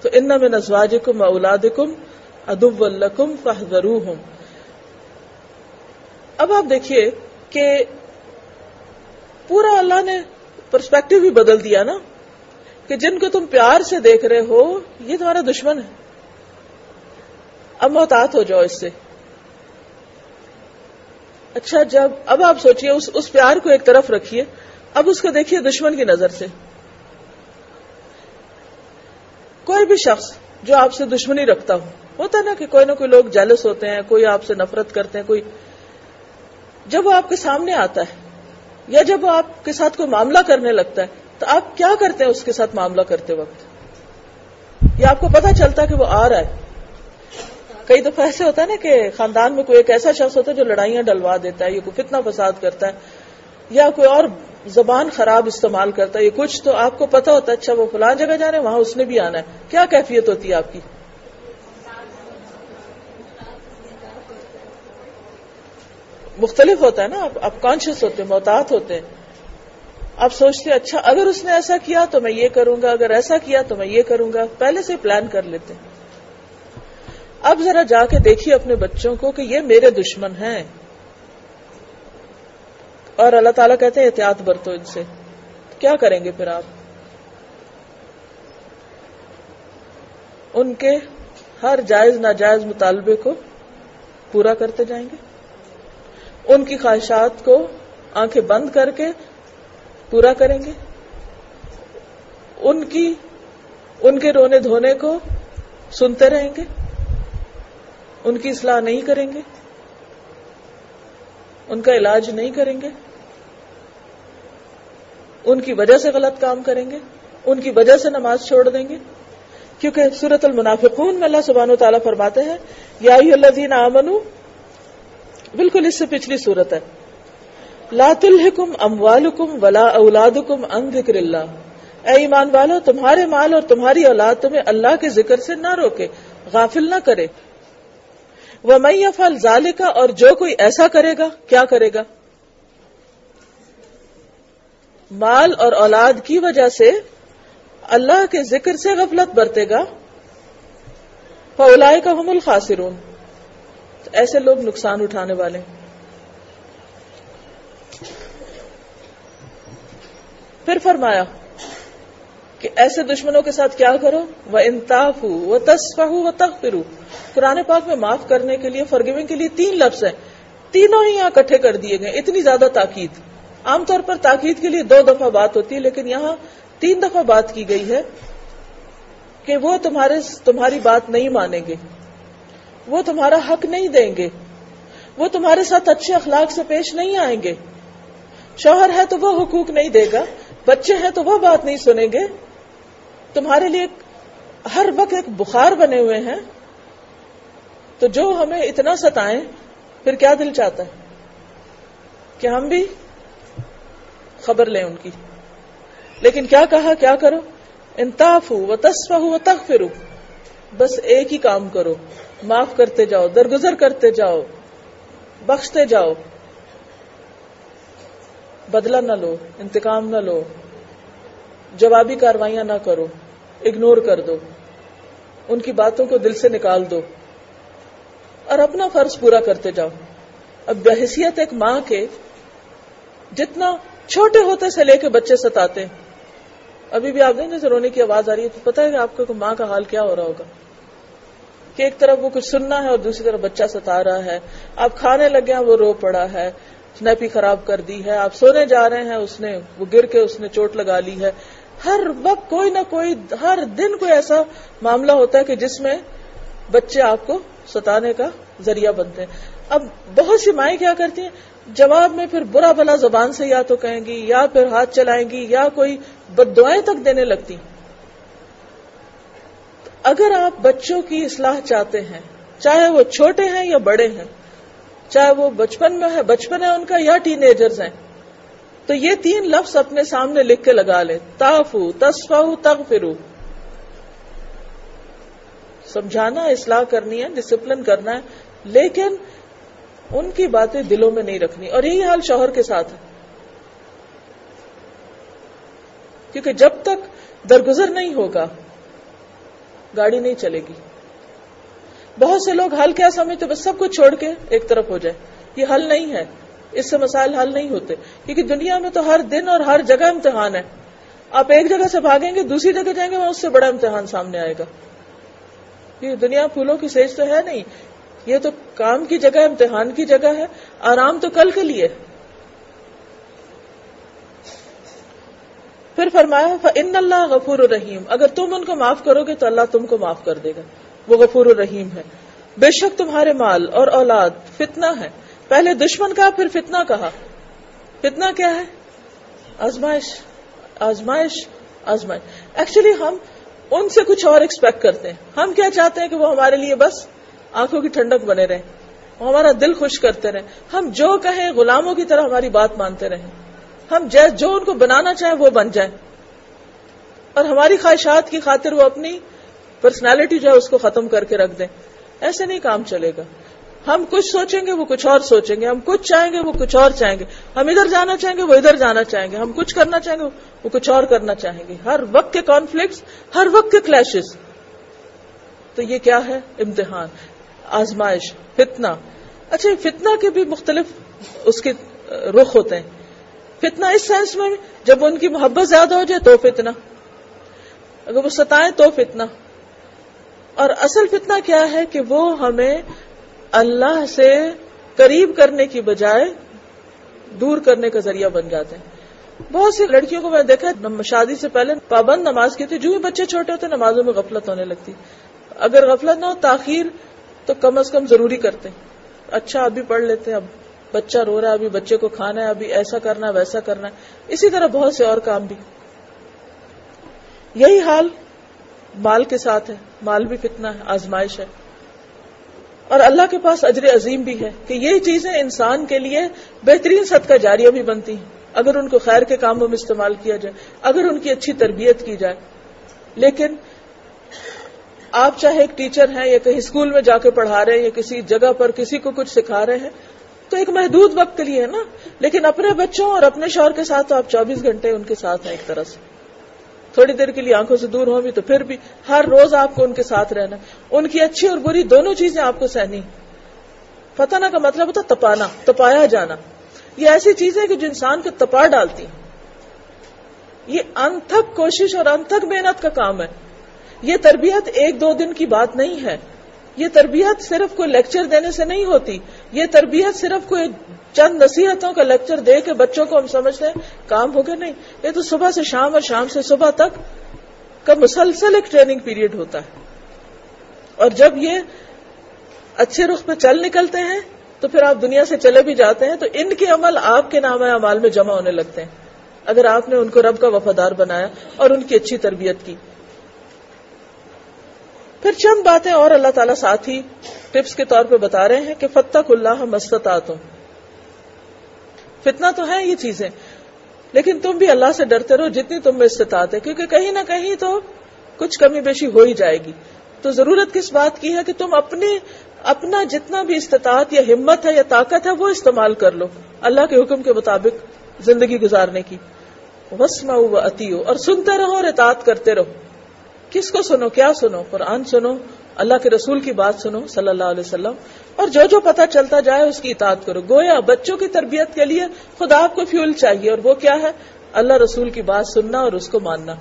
تو ان میں نزواج کم اولاد کم ادب الکم فہرو اب آپ دیکھیے کہ پورا اللہ نے پرسپیکٹو بھی بدل دیا نا کہ جن کو تم پیار سے دیکھ رہے ہو، یہ تمہارا دشمن ہے۔ اب محتاط ہو جاؤ اس سے۔ اچھا جب اب آپ سوچئے، اس اس پیار کو ایک طرف رکھیے، اب اس کو دیکھیے دشمن کی نظر سے۔ کوئی بھی شخص جو آپ سے دشمنی رکھتا ہو، ہوتا ہے نا کہ کوئی نہ کوئی لوگ جیلس ہوتے ہیں، کوئی آپ سے نفرت کرتے ہیں، کوئی جب وہ آپ کے سامنے آتا ہے یا جب وہ آپ کے ساتھ کوئی معاملہ کرنے لگتا ہے، تو آپ کیا کرتے ہیں اس کے ساتھ معاملہ کرتے وقت؟ یا آپ کو پتا چلتا ہے کہ وہ آ رہا ہے؟ کئی دفعہ ایسے ہوتا ہے نا کہ خاندان میں کوئی ایک ایسا شخص ہوتا ہے جو لڑائیاں ڈلوا دیتا ہے، یا کوئی کتنا فساد کرتا ہے، یا کوئی اور زبان خراب استعمال کرتا ہے، یہ کچھ تو آپ کو پتا ہوتا ہے اچھا وہ فلان جگہ جا رہے ہیں، وہاں اس نے بھی آنا ہے۔ کیا کیفیت ہوتی ہے آپ کی؟ مختلف ہوتا ہے نا، آپ کانشیس ہوتے ہیں، محتاط ہوتے ہیں۔ آپ سوچتے ہیں اچھا اگر اس نے ایسا کیا تو میں یہ کروں گا، اگر ایسا کیا تو میں یہ کروں گا۔ پہلے سے پلان کر لیتے ہیں۔ اب ذرا جا کے دیکھیے اپنے بچوں کو کہ یہ میرے دشمن ہیں۔ اور اللہ تعالیٰ کہتے ہیں احتیاط برتو ان سے۔ کیا کریں گے پھر آپ؟ ان کے ہر جائز ناجائز مطالبے کو پورا کرتے جائیں گے۔ ان کی خواہشات کو آنکھیں بند کر کے پورا کریں گے۔ ان کی، ان کے رونے دھونے کو سنتے رہیں گے۔ ان کی اصلاح نہیں کریں گے۔ ان کا علاج نہیں کریں گے۔ ان کی وجہ سے غلط کام کریں گے، ان کی وجہ سے نماز چھوڑ دیں گے۔ کیونکہ سورت المنافقون میں اللہ سبحانہ و تعالیٰ فرماتے ہیں، یا اللہ آمنو بالکل اس سے پچھلی صورت ہے۔ لات الحکم اموالکم ولا اولادکم ان ذکر اللہ۔ اے ایمان والو، تمہارے مال اور تمہاری اولاد تمہیں اللہ کے ذکر سے نہ روکے، غافل نہ کرے۔ وہ میں فل اور جو کوئی ایسا کرے گا، کیا کرے گا؟ مال اور اولاد کی وجہ سے اللہ کے ذکر سے غفلت برتے گا۔ فلائے کا ہم الخاصرون ایسے لوگ نقصان اٹھانے والے پھر فرمایا کہ ایسے دشمنوں کے ساتھ کیا کرو؟ وہ انتاف ہو وہ تصف ہو وہ تخ قرآن پاک میں معاف کرنے کے لیے فرگیونگ کے لیے تین لفظ ہیں۔ تینوں ہی یہاں کٹھے کر دیے گئے اتنی زیادہ تاکید۔ عام طور پر تاکید کے لیے دو دفعہ بات ہوتی ہے، لیکن یہاں تین دفعہ بات کی گئی ہے کہ وہ تمہارے تمہاری بات نہیں مانیں گے، وہ تمہارا حق نہیں دیں گے، وہ تمہارے ساتھ اچھے اخلاق سے پیش نہیں آئیں گے۔ شوہر ہے تو وہ حقوق نہیں دے گا، بچے ہیں تو وہ بات نہیں سنیں گے۔ تمہارے لیے ہر وقت ایک بخار بنے ہوئے ہیں۔ تو جو ہمیں اتنا ستائیں، پھر کیا دل چاہتا ہے؟ کہ ہم بھی خبر لیں ان کی۔ لیکن کیا کہا، کیا کرو؟ انتاف ہو وہ تصف ہو وہ تخ بس ایک ہی کام کرو۔ معاف کرتے جاؤ، درگزر کرتے جاؤ، بخشتے جاؤ۔ بدلہ نہ لو، انتقام نہ لو۔ جوابی کاروائیاں نہ کرو۔ اگنور کر دو۔ ان کی باتوں کو دل سے نکال دو۔ اور اپنا فرض پورا کرتے جاؤ۔ اب بحثیت ایک ماں کے جتنا چھوٹے ہوتے سے لے کے بچے ستاتے ابھی بھی آپ دیں جیسے رونے کی آواز آ رہی ہے تو پتا ہے کہ آپ کو ماں کا حال کیا ہو رہا ہوگا۔ کہ ایک طرف وہ کچھ سننا ہے اور دوسری طرف بچہ ستا رہا ہے۔ آپ کھانے لگے ہیں، وہ رو پڑا ہے۔ سنیپی خراب کر دی ہے۔ آپ سونے جا رہے ہیں، اس نے وہ گر کے اس نے چوٹ لگا لی ہے۔ ہر وقت کوئی نہ کوئی ہر دن کوئی ایسا معاملہ ہوتا ہے کہ جس میں بچے آپ کو ستانے کا ذریعہ بنتے ہیں۔ اب بہت سی مائیں کیا کرتی ہیں؟ جواب میں پھر برا بلا زبان سے یا تو کہیں گی، یا پھر ہاتھ چلائیں گی، یا کوئی بد دعائیں تک دینے لگتی۔ اگر آپ بچوں کی اصلاح چاہتے ہیں، چاہے وہ چھوٹے ہیں یا بڑے ہیں، چاہے وہ بچپن میں ہے بچپن ہے ان کا یا ٹین ایجرز ہیں، تو یہ تین لفظ اپنے سامنے لکھ کے لگا لے تافو تصفا تغ فرو سمجھانا، اصلاح کرنی ہے ڈسپلن کرنا ہے، لیکن ان کی باتیں دلوں میں نہیں رکھنی اور یہی حال شوہر کے ساتھ ہے۔ کیونکہ جب تک درگزر نہیں ہوگا، گاڑی نہیں چلے گی۔ بہت سے لوگ حل کیا سمجھتے بس سب کچھ چھوڑ کے ایک طرف ہو جائے۔ یہ حل نہیں ہے۔ اس سے مسائل حل نہیں ہوتے۔ کیونکہ دنیا میں تو ہر دن اور ہر جگہ امتحان ہے۔ آپ ایک جگہ سے بھاگیں گے، دوسری جگہ جائیں گے، وہاں اس سے بڑا امتحان سامنے آئے گا۔ یہ دنیا پھولوں کی سیج تو ہے نہیں۔ یہ تو کام کی جگہ امتحان کی جگہ ہے، آرام تو کل کے لیے۔ پھر فرمایا ان اللہ غفور الرحیم اگر تم ان کو معاف کرو گے تو اللہ تم کو معاف کر دے گا۔ وہ غفور الرحیم ہے۔ بے شک تمہارے مال اور اولاد فتنہ ہے۔ پہلے دشمن کہا پھر فتنہ کہا فتنہ کیا ہے؟ آزمائش آزمائش آزمائش۔ ایکچولی ہم ان سے کچھ اور ایکسپیکٹ کرتے ہیں۔ ہم کیا چاہتے ہیں کہ وہ ہمارے لیے بس آنکھوں کی ٹھنڈک بنے رہے ہمارا دل خوش کرتے رہے۔ ہم جو کہیں غلاموں کی طرح ہماری بات مانتے رہیں۔ ہم جو ان کو بنانا چاہیں وہ بن جائیں اور ہماری خواہشات کی خاطر وہ اپنی پرسنالٹی جو ہے اس کو ختم کر کے رکھ دیں۔ ایسے نہیں کام چلے گا۔ ہم کچھ سوچیں گے وہ کچھ اور سوچیں گے۔ ہم کچھ چاہیں گے وہ کچھ اور چاہیں گے۔ ہم ادھر جانا چاہیں گے وہ ادھر جانا چاہیں گے۔ ہم کچھ کرنا چاہیں گے وہ کچھ اور کرنا چاہیں گے۔ ہر وقت کے کانفلکٹ ہر وقت کے کلیشز تو یہ کیا ہے؟ امتحان۔ آزمائش فتنا اچھا فتنا کے بھی مختلف اس کے رخ ہوتے ہیں۔ فتنا اس سینس میں جب ان کی محبت زیادہ ہو جائے تو فتنا اگر وہ ستائیں تو فتنا اور اصل فتنا کیا ہے کہ وہ ہمیں اللہ سے قریب کرنے کی بجائے دور کرنے کا ذریعہ بن جاتے ہیں۔ بہت سی لڑکیوں کو میں دیکھا شادی سے پہلے پابند نماز کی تھی۔ جو ہی بچے چھوٹے ہوتے نمازوں میں غفلت ہونے لگتی۔ اگر غفلت نہ ہو، تاخیر تو کم از کم ضروری کرتے ہیں۔ اچھا ابھی پڑھ لیتے ہیں، اب بچہ رو رہا ہے، ابھی بچے کو کھانا ہے، ابھی ایسا کرنا ہے، ویسا کرنا ہے۔ اسی طرح بہت سے اور کام بھی۔ یہی حال مال کے ساتھ ہے۔ مال بھی کتنا ہے، آزمائش ہے۔ اور اللہ کے پاس اجر عظیم بھی ہے کہ یہ چیزیں انسان کے لیے بہترین صدقہ جاریہ بھی بنتی ہیں۔ اگر ان کو خیر کے کاموں میں استعمال کیا جائے، اگر ان کی اچھی تربیت کی جائے۔ لیکن آپ چاہے ایک ٹیچر ہیں یا کہیں اسکول میں جا کے پڑھا رہے ہیں یا کسی جگہ پر کسی کو کچھ سکھا رہے ہیں، تو ایک محدود وقت کے لیے ہے نا۔ لیکن اپنے بچوں اور اپنے شوہر کے ساتھ تو آپ چوبیس گھنٹے ان کے ساتھ ہیں ایک طرح سے۔ تھوڑی دیر کے لیے آنکھوں سے دور ہوں بھی تو پھر بھی ہر روز آپ کو ان کے ساتھ رہنا ان کی اچھی اور بری دونوں چیزیں آپ کو سہنی۔ فتح کا مطلب ہوتا تپانا، تپایا جانا۔ یہ ایسی چیزیں کہ جو انسان کو تپا ڈالتی۔ یہ انتھک کوشش اور انتھک محنت کا کام ہے۔ یہ تربیت ایک دو دن کی بات نہیں ہے۔ یہ تربیت صرف کوئی لیکچر دینے سے نہیں ہوتی۔ یہ تربیت صرف کوئی چند نصیحتوں کا لیکچر دے کے بچوں کو ہم سمجھتے ہیں، کام ہوگا نہیں۔ یہ تو صبح سے شام اور شام سے صبح تک کا مسلسل ایک ٹریننگ پیریڈ ہوتا ہے۔ اور جب یہ اچھے رخ پہ چل نکلتے ہیں، تو پھر آپ دنیا سے چلے بھی جاتے ہیں، تو ان کے عمل آپ کے نام اعمال میں جمع ہونے لگتے ہیں۔ اگر آپ نے ان کو رب کا وفادار بنایا اور ان کی اچھی تربیت کی۔ پھر چند باتیں اور اللہ تعالیٰ ساتھ ہی ٹپس کے طور پہ بتا رہے ہیں کہ فتح اللہ مستطاعتم فتنا تو ہے یہ چیزیں، لیکن تم بھی اللہ سے ڈرتے رہو جتنی تم میں استطاعت ہے، کیونکہ کہیں نہ کہیں تو کچھ کمی بیشی ہو ہی جائے گی۔ تو ضرورت کس بات کی ہے کہ تم اپنی اپنا جتنا بھی استطاعت یا ہمت ہے یا طاقت ہے وہ استعمال کر لو۔ اللہ کے حکم کے مطابق زندگی گزارنے کی۔ وسما و اتیو اور سنتے رہو اور اطاعت کرتے رہو۔ کس کو سنو، کیا سنو؟ قرآن سنو، اللہ کے رسول کی بات سنو، صلی اللہ علیہ وسلم۔ اور جو جو پتہ چلتا جائے اس کی اطاعت کرو۔ گویا بچوں کی تربیت کے لیے خدا آپ کو فیول چاہیے۔ اور وہ کیا ہے؟ اللہ رسول کی بات سننا اور اس کو ماننا۔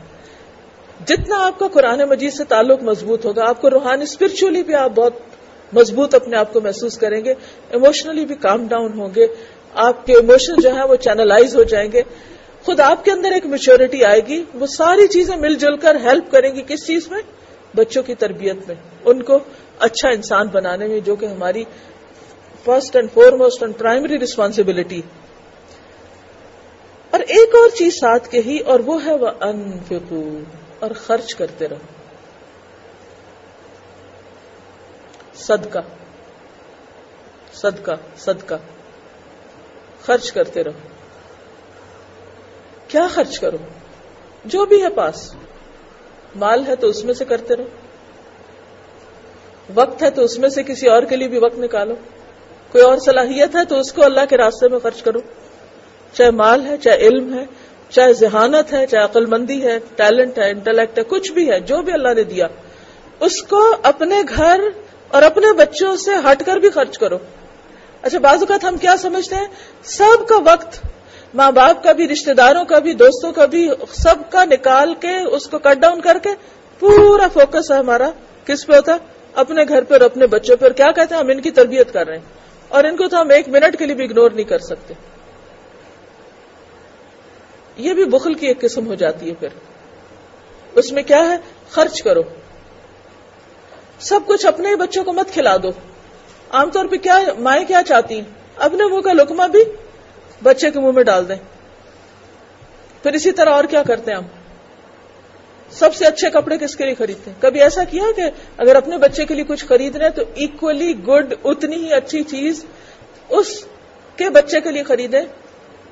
جتنا آپ کا قرآن مجید سے تعلق مضبوط ہوگا، آپ کو روحانی اسپرچولی بھی آپ بہت مضبوط اپنے آپ کو محسوس کریں گے۔ ایموشنلی بھی کام ڈاؤن ہوں گے۔ آپ کے ایموشن جو ہے وہ چینلائز ہو جائیں گے۔ خود آپ کے اندر ایک میچورٹی آئے گی، وہ ساری چیزیں مل جل کر ہیلپ کریں گی کس چیز میں؟ بچوں کی تربیت میں، ان کو اچھا انسان بنانے میں، جو کہ ہماری first and foremost and primary responsibility اور ایک اور چیز ساتھ کے ہی، اور وہ ہے وہ انفقو اور خرچ کرتے رہو۔ صدقہ صدقہ صدقہ، خرچ کرتے رہو۔ کیا خرچ کرو جو بھی ہے پاس۔ مال ہے تو اس میں سے کرتے رہو۔ وقت ہے تو اس میں سے کسی اور کے لیے بھی وقت نکالو۔ کوئی اور صلاحیت ہے تو اس کو اللہ کے راستے میں خرچ کرو۔ چاہے مال ہے، چاہے علم ہے، چاہے ذہانت ہے، چاہے عقل مندی ہے، ٹیلنٹ ہے، انٹلیکٹ ہے، کچھ بھی ہے، جو بھی اللہ نے دیا، اس کو اپنے گھر اور اپنے بچوں سے ہٹ کر بھی خرچ کرو۔ اچھا بعض اوقات ہم کیا سمجھتے ہیں؟ سب کا وقت ماں باپ کا بھی، رشتہ داروں کا بھی، دوستوں کا بھی، سب کا نکال کے، اس کو کٹ ڈاؤن کر کے پورا فوکس ہے ہمارا۔ کس پہ ہوتا؟ اپنے گھر پہ اپنے بچوں پہ اور کیا کہتے ہیں؟ ہم ان کی تربیت کر رہے ہیں۔ اور ان کو تو ہم ایک منٹ کے لیے بھی اگنور نہیں کر سکتے۔ یہ بھی بخل کی ایک قسم ہو جاتی ہے پھر۔ اس میں کیا ہے؟ خرچ کرو۔ سب کچھ اپنے بچوں کو مت کھلا دو۔ عام طور پہ کیا مائیں کیا چاہتی ہیں؟ اپنے منہ کا لکما بھی بچے کے منہ میں ڈال دیں۔ پھر اسی طرح اور کیا کرتے ہیں ہم؟ سب سے اچھے کپڑے کس کے لیے خریدتے ہیں؟ کبھی ایسا کیا کہ اگر اپنے بچے کے لیے کچھ خرید رہے تو اکولی گڈ اتنی ہی اچھی چیز اس کے بچے کے لیے خریدیں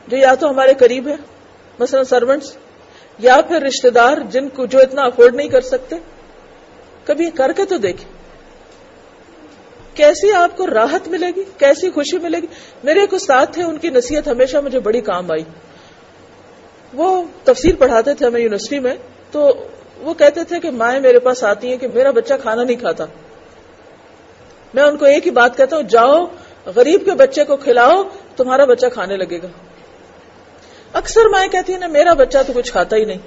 جو یا تو ہمارے قریب ہے مثلا سروینٹس یا پھر رشتے دار جن کو جو اتنا افورڈ نہیں کر سکتے۔ کبھی کر کے تو دیکھیں۔ کیسی آپ کو راحت ملے گی؟ کیسی خوشی ملے گی؟ میرے ایک استاد تھے، ان کی نصیحت ہمیشہ مجھے بڑی کام آئی۔ وہ تفصیل پڑھاتے تھے ہمیں یونیورسٹی میں، تو وہ کہتے تھے کہ مائیں میرے پاس آتی ہیں کہ میرا بچہ کھانا نہیں کھاتا۔ میں ان کو ایک ہی بات کہتا ہوں، جاؤ، غریب کے بچے کو کھلاؤ، تمہارا بچہ کھانے لگے گا۔ اکثر مائیں کہتی ہیں نا میرا بچہ تو کچھ کھاتا ہی نہیں۔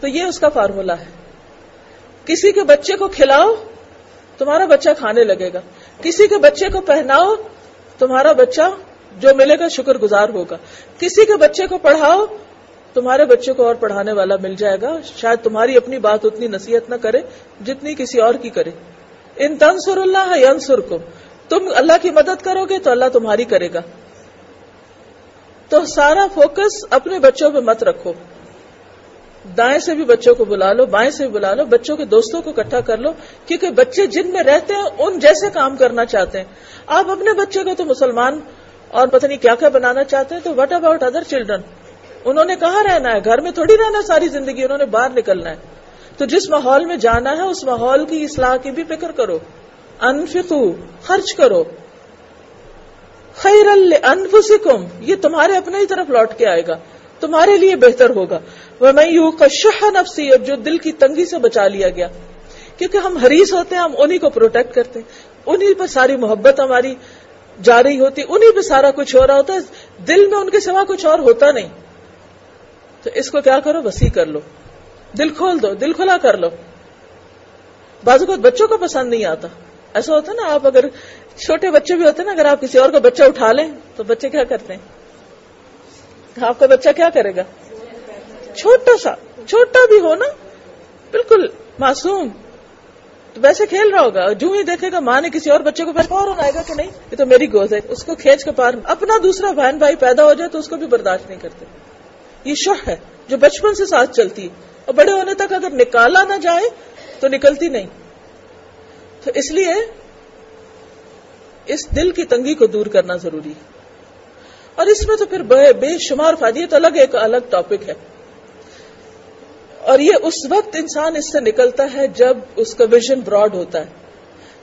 تو یہ اس کا فارمولا ہے۔ کسی کے بچے کو کھلاؤ تمہارا بچہ کھانے لگے گا۔ کسی کے بچے کو پہناؤ، تمہارا بچہ جو ملے گا شکر گزار ہوگا۔ کسی کے بچے کو پڑھاؤ، تمہارے بچے کو اور پڑھانے والا مل جائے گا۔ شاید تمہاری اپنی بات اتنی نصیحت نہ کرے جتنی کسی اور کی کرے۔ ان تنسر اللہ ینسر کو تم اللہ کی مدد کرو گے تو اللہ تمہاری کرے گا۔ تو سارا فوکس اپنے بچوں پہ مت رکھو۔ دائیں سے بھی بچوں کو بلا لو، بائیں سے بھی بلا لو، بچوں کے دوستوں کو اکٹھا کر لو، کیونکہ بچے جن میں رہتے ہیں، ان جیسے کام کرنا چاہتے ہیں۔ آپ اپنے بچے کو تو مسلمان اور پتہ نہیں کیا کیا بنانا چاہتے ہیں، تو وٹ اباؤٹ ادر چلڈرن انہوں نے کہاں رہنا ہے؟ گھر میں تھوڑی رہنا ساری زندگی، انہوں نے باہر نکلنا ہے۔ تو جس ماحول میں جانا ہے، اس ماحول کی اصلاح کی بھی فکر کرو۔ انفقو، خرچ کرو۔ خیر انفسکم یہ تمہارے اپنے ہی طرف لوٹ کے آئے گا۔ تمہارے لیے بہتر ہوگا۔ وہ میں یوں کشہ نفسی اور جو دل کی تنگی سے بچا لیا گیا۔ کیونکہ ہم حریص ہوتے ہیں، ہم انہیں کو پروٹیکٹ کرتے ہیں۔ انہیں پر ساری محبت ہماری جا رہی ہوتی انہیں پہ سارا کچھ ہو رہا ہوتا ہے۔ دل میں ان کے سوا کچھ اور ہوتا نہیں۔ تو اس کو کیا کرو؟ وسیع کر لو۔ دل کھول دو، دل کھلا کر لو۔ بازو کو بچوں کو پسند نہیں آتا۔ ایسا ہوتا نا، آپ اگر چھوٹے بچے بھی ہوتے نا، اگر آپ کسی اور کا بچہ اٹھا لیں، تو بچے کیا کرتے ہیں؟ آپ کا بچہ کیا کرے گا؟ چھوٹا سا، چھوٹا بھی ہو نا؟ بالکل معصوم۔ تو ویسے کھیل رہا ہوگا جو ہی دیکھے گا، ماں نے کسی اور بچے کو فوراً آئے گا کہ نہیں، یہ تو میری گوز ہے۔ اس کو کھینچ کے پار، اپنا دوسرا بہن بھائی پیدا ہو جائے تو اس کو بھی برداشت نہیں کرتے۔ یہ شہ ہے، جو بچپن سے ساتھ چلتی ہے۔ اور بڑے ہونے تک اگر نکالا نہ جائے، تو نکلتی نہیں۔ تو اس لیے اس دل کی تنگی کو دور کرنا ضروری ہے۔ اور اس میں تو پھر بے شمار فائدے تو الگ ایک الگ ٹاپک ہے۔ اور یہ اس وقت انسان اس سے نکلتا ہے جب اس کا ویژن براڈ ہوتا ہے۔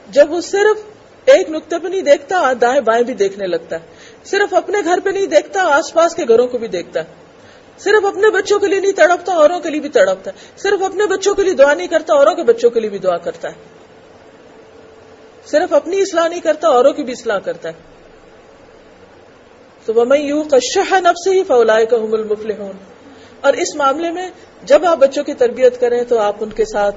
جب وہ صرف ایک نقطے پہ نہیں دیکھتا، دائیں بائیں بھی دیکھنے لگتا ہے۔ صرف اپنے گھر پہ نہیں دیکھتا، آس پاس کے گھروں کو بھی دیکھتا ہے۔ صرف اپنے بچوں کے لیے نہیں، تڑپتا، اوروں کے لیے بھی تڑپتا ہے۔ صرف اپنے بچوں کے لیے دعا نہیں کرتا، اوروں کے بچوں کے لیے بھی دعا کرتا ہے۔ صرف اپنی اصلاح نہیں کرتا، اوروں کی بھی اصلاح کرتا ہے۔ تو وہ میں یوں کشہ نب سے ہی فولائے کا حمل مفل اور اس معاملے میں جب آپ بچوں کی تربیت کریں تو آپ ان کے ساتھ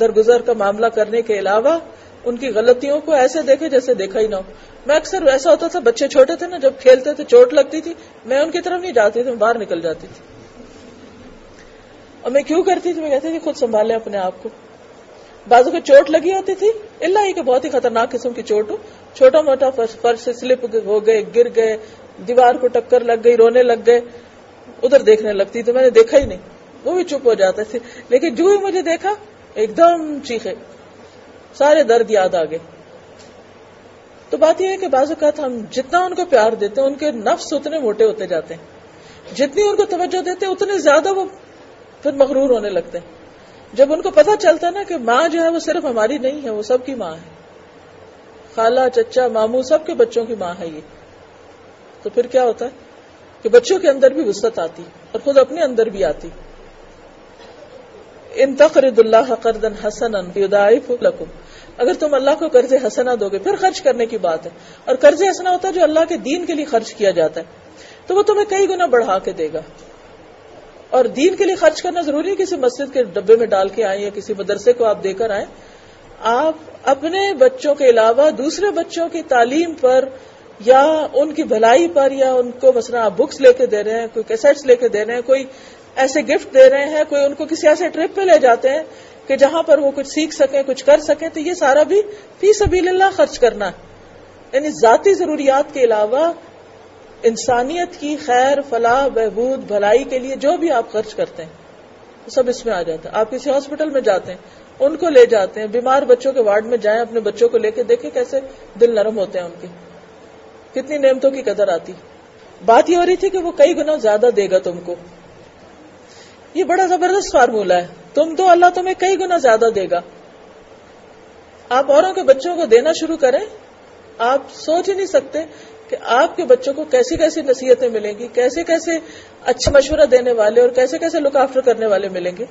درگزر کا معاملہ کرنے کے علاوہ ان کی غلطیوں کو ایسے دیکھے جیسے دیکھا ہی نہ ہو۔ میں اکثر ایسا ہوتا تھا، بچے چھوٹے تھے نا، جب کھیلتے تھے چوٹ لگتی تھی۔ میں ان کی طرف نہیں جاتی تھی، میں باہر نکل جاتی تھی۔ اور میں کیوں کرتی تھی؟ میں کہتی تھی خود سنبھالے اپنے آپ کو۔ بازو کو چوٹ لگی ہوتی تھی، اللہ ہی کہ بہت ہی خطرناک قسم کی چوٹ ہو۔ چھوٹا موٹا فرش سے سلپ ہو گئے، گر گئے دیوار کو ٹکر لگ گئی، رونے لگ گئے، ادھر دیکھنے لگتی تو میں نے دیکھا ہی نہیں۔ وہ بھی چپ ہو جاتا تھے۔ لیکن جو ہی مجھے دیکھا، ایک دم چیخے۔ سارے درد یاد آ گئے۔ تو بات یہ ہے کہ بعض اوقات ہم جتنا ان کو پیار دیتے ہیں، ان کے نفس اتنے موٹے ہوتے جاتے ہیں۔ جتنی ان کو توجہ دیتے ہیں، اتنے زیادہ وہ پھر مغرور ہونے لگتے ہیں۔ جب ان کو پتا چلتا ہے نا کہ ماں جو ہے، وہ صرف ہماری نہیں ہے، وہ سب کی ماں ہے۔ خالہ، چچا، ماموں، سب کے بچوں کی ماں ہے یہ۔ تو پھر کیا ہوتا ہے کہ بچوں کے اندر بھی وسط آتی اور خود اپنے اندر بھی آتی ان تقرد اللہ قردن حسن لکم۔ اگر تم اللہ کو قرض حسنا دو گے، پھر خرچ کرنے کی بات ہے۔ اور قرض حسنا ہوتا ہے جو اللہ کے دین کے لیے خرچ کیا جاتا ہے۔ تو وہ تمہیں کئی گنا بڑھا کے دے گا۔ اور دین کے لیے خرچ کرنا ضروری ہے، کسی مسجد کے ڈبے میں ڈال کے آئیں یا کسی مدرسے کو آپ دے کر آئیں۔ آپ اپنے بچوں کے علاوہ دوسرے بچوں کی تعلیم پر یا ان کی بھلائی پر، یا ان کو مثلا آپ بکس لے کے دے رہے ہیں، کوئی کیسٹس لے کے دے رہے ہیں، کوئی ایسے گفٹ دے رہے ہیں، کوئی ان کو کسی ایسے ٹرپ پہ لے جاتے ہیں کہ جہاں پر وہ کچھ سیکھ سکیں، کچھ کر سکیں، تو یہ سارا بھی فی سبیل اللہ خرچ کرنا۔ ہے یعنی ذاتی ضروریات کے علاوہ انسانیت کی خیر، فلاح، بہبود، بھلائی کے لیے جو بھی آپ خرچ کرتے ہیں سب اس میں آ جاتا ہے۔ آپ کسی ہاسپٹل میں جاتے ہیں، ان کو لے جاتے ہیں، بیمار بچوں کے وارڈ میں جائیں، اپنے بچوں کو لے کے دیکھیں کیسے دل نرم ہوتے ہیں ان کے۔ کتنی نعمتوں کی قدر آتی۔ بات یہ ہو رہی تھی کہ وہ کئی گنا زیادہ دے گا تم کو۔ یہ بڑا زبردست فارمولہ ہے۔ تم تو اللہ تمہیں کئی گنا زیادہ دے گا۔ آپ اوروں کے بچوں کو دینا شروع کریں۔ آپ سوچ ہی نہیں سکتے کہ آپ کے بچوں کو کیسی کیسی نصیحتیں ملیں گی، کیسے کیسے اچھا مشورہ دینے والے اور کیسے کیسے لک آفٹر کرنے والے ملیں گے۔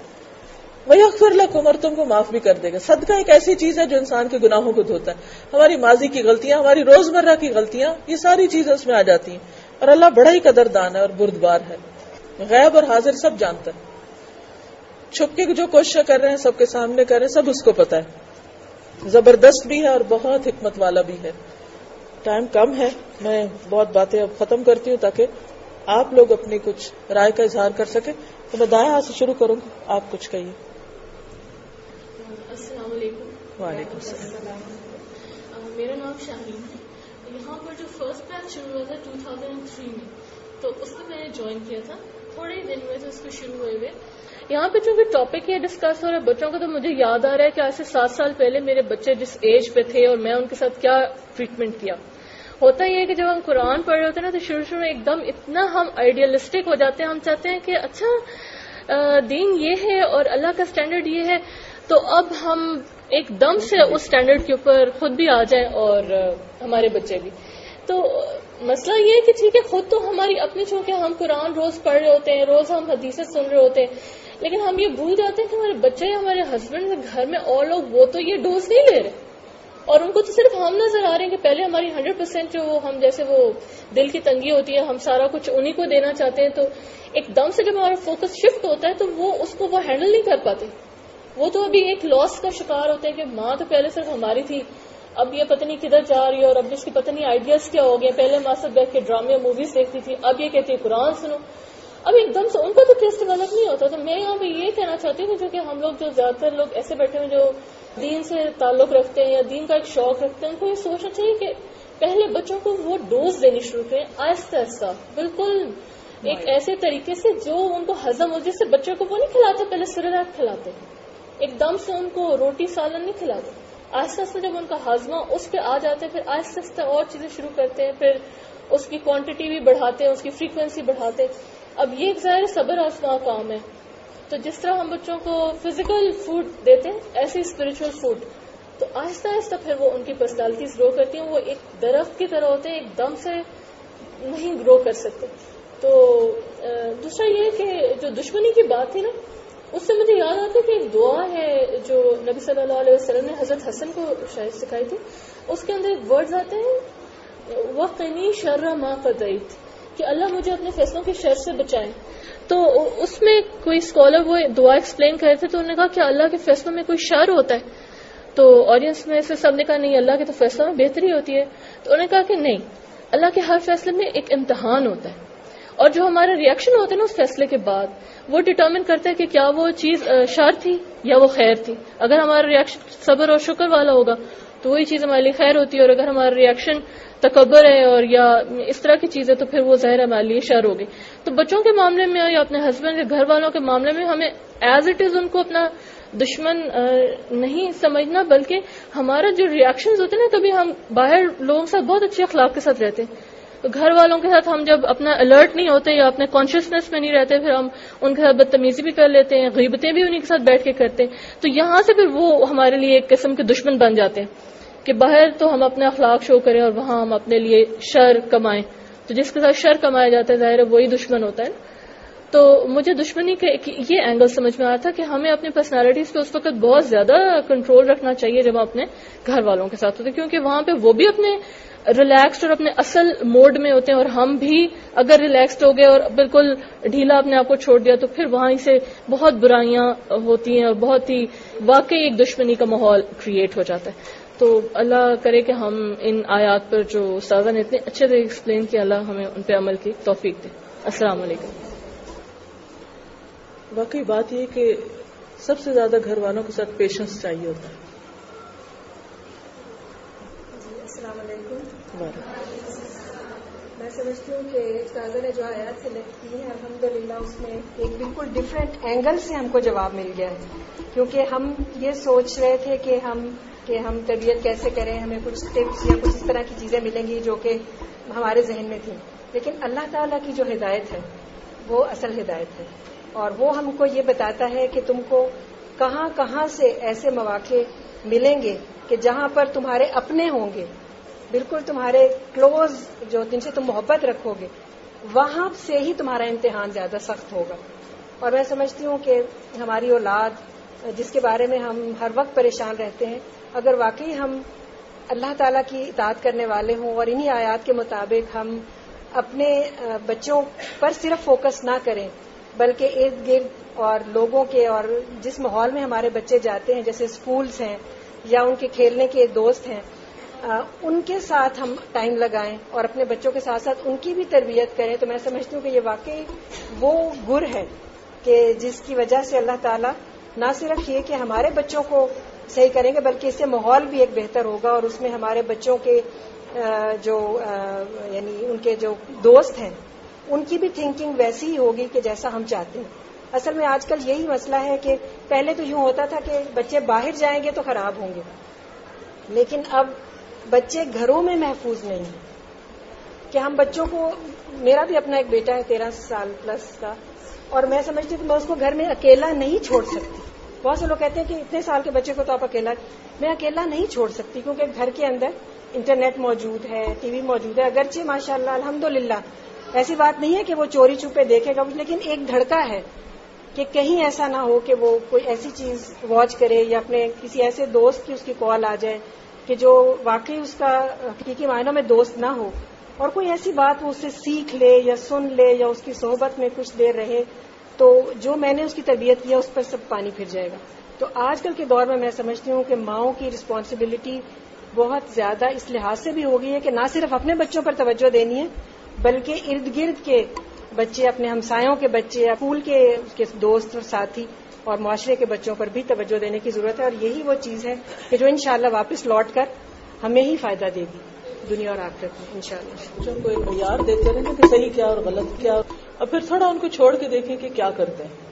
وہی اکثر لکم اور تم کو معاف بھی کر دے گا۔ صدقہ ایک ایسی چیز ہے جو انسان کے گناہوں کو دھوتا ہے۔ ہماری ماضی کی غلطیاں، ہماری روزمرہ کی غلطیاں، یہ ساری چیزیں اس میں آ جاتی ہیں۔ اور اللہ بڑا ہی قدردان ہے اور بردبار ہے۔ غیب اور حاضر سب جانتا ہے۔ چھپ کے جو کوششیں کر رہے ہیں، سب کے سامنے کر رہے ہیں، سب اس کو پتا ہے۔ زبردست بھی ہے اور بہت حکمت والا بھی ہے۔ ٹائم کم ہے، میں بہت باتیں اب ختم کرتی ہوں تاکہ آپ لوگ اپنی کچھ رائے کا اظہار کر سکیں۔ تو میں دائیں ہاتھ سے شروع کروں گی، آپ کچھ کہیے۔ علیکم. وعلیکم السلام. میرا نام شاہین ہے. یہاں پر جو فرسٹ بیچ شروع ہوا تھا ٹو تھاؤزینڈ تھری میں تو اس میں میں نے جوائن کیا تھا. تھوڑے ہی دن ہوئے تھے اس کو شروع ہوئے ہوئے. یہاں پہ چونکہ ٹاپک یہ ڈسکس ہو رہا ہے بچوں کا تو مجھے یاد آ رہا ہے کہ آج سے سات سال پہلے میرے بچے جس ایج پہ تھے اور میں ان کے ساتھ کیا ٹریٹمنٹ کیا. ہوتا یہ ہے کہ جب ہم قرآن پڑھ رہے ہوتے ہیں نا تو شروع شروع میں ایک دم اتنا ہم آئیڈیلسٹک ہو جاتے ہیں ہم چاہتے ہیں کہ اچھا دین یہ ہے اور اللہ کا اسٹینڈرڈ یہ ہے تو اب ہم ایک دم سے اس اسٹینڈرڈ کے اوپر خود بھی آ جائیں اور ہمارے بچے بھی۔ تو مسئلہ یہ ہے کہ ٹھیک ہے، خود تو ہماری اپنی چونکہ ہم قرآن روز پڑھ رہے ہوتے ہیں، روز ہم حدیثیں سن رہے ہوتے ہیں، لیکن ہم یہ بھول جاتے ہیں کہ ہمارے بچے یا ہمارے ہسبینڈ گھر میں اور لوگ وہ تو یہ ڈوز نہیں لے رہے۔ اور ان کو تو صرف ہم نظر آ رہے ہیں کہ پہلے ہماری ہنڈریڈ پرسینٹ جو ہم جیسے وہ دل کی تنگی ہوتی ہے، ہم سارا کچھ انہیں کو دینا چاہتے ہیں، تو ایک دم سے جب ہمارا فوکس شفٹ ہوتا ہے تو وہ اس کو وہ ہینڈل نہیں کر پاتے۔ وہ تو ابھی ایک لاس کا شکار ہوتے ہیں کہ ماں تو پہلے صرف ہماری تھی اب یہ پتہ نہیں کدھر جا رہی ہے اور اب اس کی پتہ نہیں آئیڈیاز کیا ہو گیا پہلے ماں سے بیٹھ کے ڈرامے موویز دیکھتی تھی اب یہ کہتی ہے قرآن سنو۔ اب ایک دم سے ان کو تو ٹیسٹ ڈیولپ نہیں ہوتا تو میں یہاں پہ یہ کہنا چاہتی ہوں جو کہ ہم لوگ جو زیادہ تر لوگ ایسے بیٹھے ہیں جو دین سے تعلق رکھتے ہیں یا دین کا ایک شوق رکھتے ہیں ان کو یہ سوچنا چاہیے کہ پہلے بچوں کو وہ ڈوز دینی شروع کریں آہستہ آہستہ۔ بالکل ایک ایسے طریقے سے جو ان کو ہزم ہو جس سے بچوں کو وہ نہیں کھلاتے پہلے سرات کھلاتے۔ ایک دم سے ان کو روٹی سالن نہیں کھلاتے آہستہ آہستہ جب ان کا ہاضمہ اس پہ آ جاتے ہیں پھر آہستہ آہستہ اور چیزیں شروع کرتے ہیں، پھر اس کی کوانٹٹی بھی بڑھاتے ہیں، اس کی فریکوینسی بڑھاتے ہیں۔ اب یہ ایک ظاہر صبر آسما کام ہے۔ تو جس طرح ہم بچوں کو فزیکل فوڈ دیتے ہیں ایسے اسپرچل فوڈ تو آہستہ آہستہ پھر وہ ان کی پرسنالٹیز گرو کرتی ہیں، وہ ایک درخت کی طرح ہوتے ہیں، ایک دم سے نہیں گرو کر سکتے۔ تو دوسرا یہ کہ جو دشمنی کی بات تھی نا اس سے مجھے یاد آتا ہے کہ ایک دعا ہے جو نبی صلی اللہ علیہ وسلم نے حضرت حسن کو شاید سکھائی تھی۔ اس کے اندر ایک ورڈز آتے ہیں وہ قنی شرح ماں قدعت کہ اللہ مجھے اپنے فیصلوں کی شر سے بچائے۔ تو اس میں کوئی اسکالر وہ دعا ایکسپلین کر رہے تھے تو انہوں نے کہا کہ اللہ کے فیصلوں میں کوئی شر ہوتا ہے۔ تو آڈینس میں سے سب نے کہا، نہیں، اللہ کے تو فیصلوں میں بہتری ہوتی ہے۔ تو انہوں نے کہا کہ نہیں، اللہ کے ہر فیصلے میں ایک امتحان ہوتا ہے۔ اور جو ہمارا ریئیکشن ہوتا ہے نا اس فیصلے کے بعد، وہ ڈٹرمن کرتا ہے کہ کیا وہ چیز شر تھی یا وہ خیر تھی۔ اگر ہمارا ریئیکشن صبر اور شکر والا ہوگا، تو وہی چیز ہمارے لیے خیر ہوتی ہے۔ اور اگر ہمارا ریئیکشن تکبر ہے اور یا اس طرح کی چیزیں، تو پھر وہ ظاہر ہمارے لیے شر ہوگی۔ تو بچوں کے معاملے میں یا اپنے ہسبینڈ کے گھر والوں کے معاملے میں ہمیں ایز اٹ از ان کو اپنا دشمن نہیں سمجھنا، بلکہ ہمارا جو ریئیکشن ہوتے ہیں نا کبھی ہم باہر لوگوں کے ساتھ بہت اچھے اخلاق کے ساتھ رہتے ہیں۔ تو گھر والوں کے ساتھ ہم جب اپنا الرٹ نہیں ہوتے یا اپنے کانشیسنیس میں نہیں رہتے، پھر ہم ان کے ساتھ بدتمیزی بھی کر لیتے ہیں، غیبتیں بھی انہیں کے ساتھ بیٹھ کے کرتے ہیں۔ تو یہاں سے پھر وہ ہمارے لیے ایک قسم کے دشمن بن جاتے ہیں کہ باہر تو ہم اپنے اخلاق شو کریں اور وہاں ہم اپنے لیے شر کمائیں۔ تو جس کے ساتھ شر کمایا جاتا ہے، ظاہر ہے وہی دشمن ہوتا ہے۔ تو مجھے دشمنی کا یہ اینگل سمجھ میں آیا تھا کہ ہمیں اپنی پرسنالٹیز پہ اس وقت بہت زیادہ کنٹرول رکھنا چاہیے جب ہم اپنے گھر والوں کے ساتھ ہوتے کیونکہ وہاں پہ وہ بھی اپنے ریلیکسڈ اور اپنے اصل موڈ میں ہوتے ہیں اور ہم بھی اگر ریلیکسڈ ہو گئے اور بالکل ڈھیلا اپنے آپ کو چھوڑ دیا تو پھر وہاں سے بہت برائیاں ہوتی ہیں اور بہت ہی واقعی ایک دشمنی کا ماحول کریٹ ہو جاتا ہے۔ تو اللہ کرے کہ ہم ان آیات پر جو استاذہ نے اتنے اچھے سے ایکسپلین کیا، اللہ ہمیں ان پہ عمل کی توفیق دے۔ السلام علیکم۔ واقعی بات یہ کہ سب سے زیادہ گھر والوں کے ساتھ پیشنس چاہیے ہوتا ہے جی السلام علیکم۔ میں سمجھتی ہوں کہ استاذہ نے جو آیات سلیکٹ کی ہے الحمد للہ اس میں ایک بالکل ڈفرینٹ اینگل سے ہم کو جواب مل گیا ہے۔ کیونکہ ہم یہ سوچ رہے تھے کہ ہم کہ ہم تربیت کیسے کریں ہمیں کچھ ٹپس یا کچھ اس طرح کی چیزیں ملیں گی جو کہ ہمارے ذہن میں تھیں۔ لیکن اللہ تعالیٰ کی جو ہدایت ہے وہ اصل ہدایت ہے۔ اور وہ ہم کو یہ بتاتا ہے کہ تم کو کہاں کہاں سے ایسے مواقع ملیں گے کہ جہاں پر تمہارے اپنے ہوں گے۔ بالکل تمہارے کلوز جو جن سے تم محبت رکھو گے، وہاں سے ہی تمہارا امتحان زیادہ سخت ہوگا۔ اور میں سمجھتی ہوں کہ ہماری اولاد، جس کے بارے میں ہم ہر وقت پریشان رہتے ہیں، اگر واقعی ہم اللہ تعالیٰ کی اطاعت کرنے والے ہوں اور انہی آیات کے مطابق ہم اپنے بچوں پر صرف فوکس نہ کریں، بلکہ ارد گرد اور لوگوں کے اور جس ماحول میں ہمارے بچے جاتے ہیں، جیسے اسکولس ہیں یا ان کے کھیلنے کے دوست ہیں ان کے ساتھ ہم ٹائم لگائیں اور اپنے بچوں کے ساتھ ساتھ ان کی بھی تربیت کریں، تو میں سمجھتی ہوں کہ یہ واقعی وہ گر ہے کہ جس کی وجہ سے اللہ تعالیٰ نہ صرف یہ کہ ہمارے بچوں کو صحیح کریں گے، بلکہ اس سے ماحول بھی ایک بہتر ہوگا اور اس میں ہمارے بچوں کے جو یعنی ان کے جو دوست ہیں، ان کی بھی تھنکنگ ویسی ہی ہوگی کہ جیسا ہم چاہتے ہیں۔ اصل میں آج کل یہی مسئلہ ہے کہ پہلے تو یوں ہوتا تھا کہ بچے باہر جائیں گے تو خراب ہوں گے، لیکن اب بچے گھروں میں محفوظ نہیں ہیں۔ کہ ہم بچوں کو، میرا بھی اپنا ایک بیٹا ہے، تیرہ سال پلس کا، اور میں سمجھتی ہوں کہ میں اس کو گھر میں اکیلا نہیں چھوڑ سکتی۔ بہت سے لوگ کہتے ہیں کہ اتنے سال کے بچے کو تو آپ اکیلا، میں اکیلا نہیں چھوڑ سکتی، کیونکہ گھر کے اندر انٹرنیٹ موجود ہے، ٹی وی موجود ہے۔ اگرچہ ماشاء اللہ الحمد ایسی بات نہیں ہے کہ وہ چوری چھپے دیکھے گا، لیکن ایک دھڑکا ہے کہ کہیں ایسا نہ ہو کہ وہ کوئی ایسی چیز واچ کرے یا اپنے کسی ایسے دوست کی اس کی کال آ جائے۔ کہ جو واقعی اس کا حقیقی معنوں میں دوست نہ ہو اور کوئی ایسی بات وہ اسے سیکھ لے یا سن لے یا اس کی صحبت میں کچھ دیر رہے، تو جو میں نے اس کی تربیت کیا اس پر سب پانی پھر جائے گا۔ تو آج کل کے دور میں میں سمجھتی ہوں کہ ماؤں کی رسپانسبلٹی بہت زیادہ اس لحاظ سے بھی ہو گئی ہے کہ نہ صرف اپنے بچوں پر توجہ دینی ہے، بلکہ ارد گرد کے بچے، اپنے ہمسایوں کے بچے یا پھول کے دوست اور ساتھی اور معاشرے کے بچوں پر بھی توجہ دینے کی ضرورت ہے اور یہی وہ چیز ہے کہ جو انشاءاللہ واپس لوٹ کر ہمیں ہی فائدہ دے گی دنیا اور آخرت میں ان شاء اللہ کو ایک معیار دیتے رہے کہ صحیح کیا اور غلط کیا، اور پھر تھوڑا ان کو چھوڑ کے دیکھیں کہ کیا کرتے ہیں۔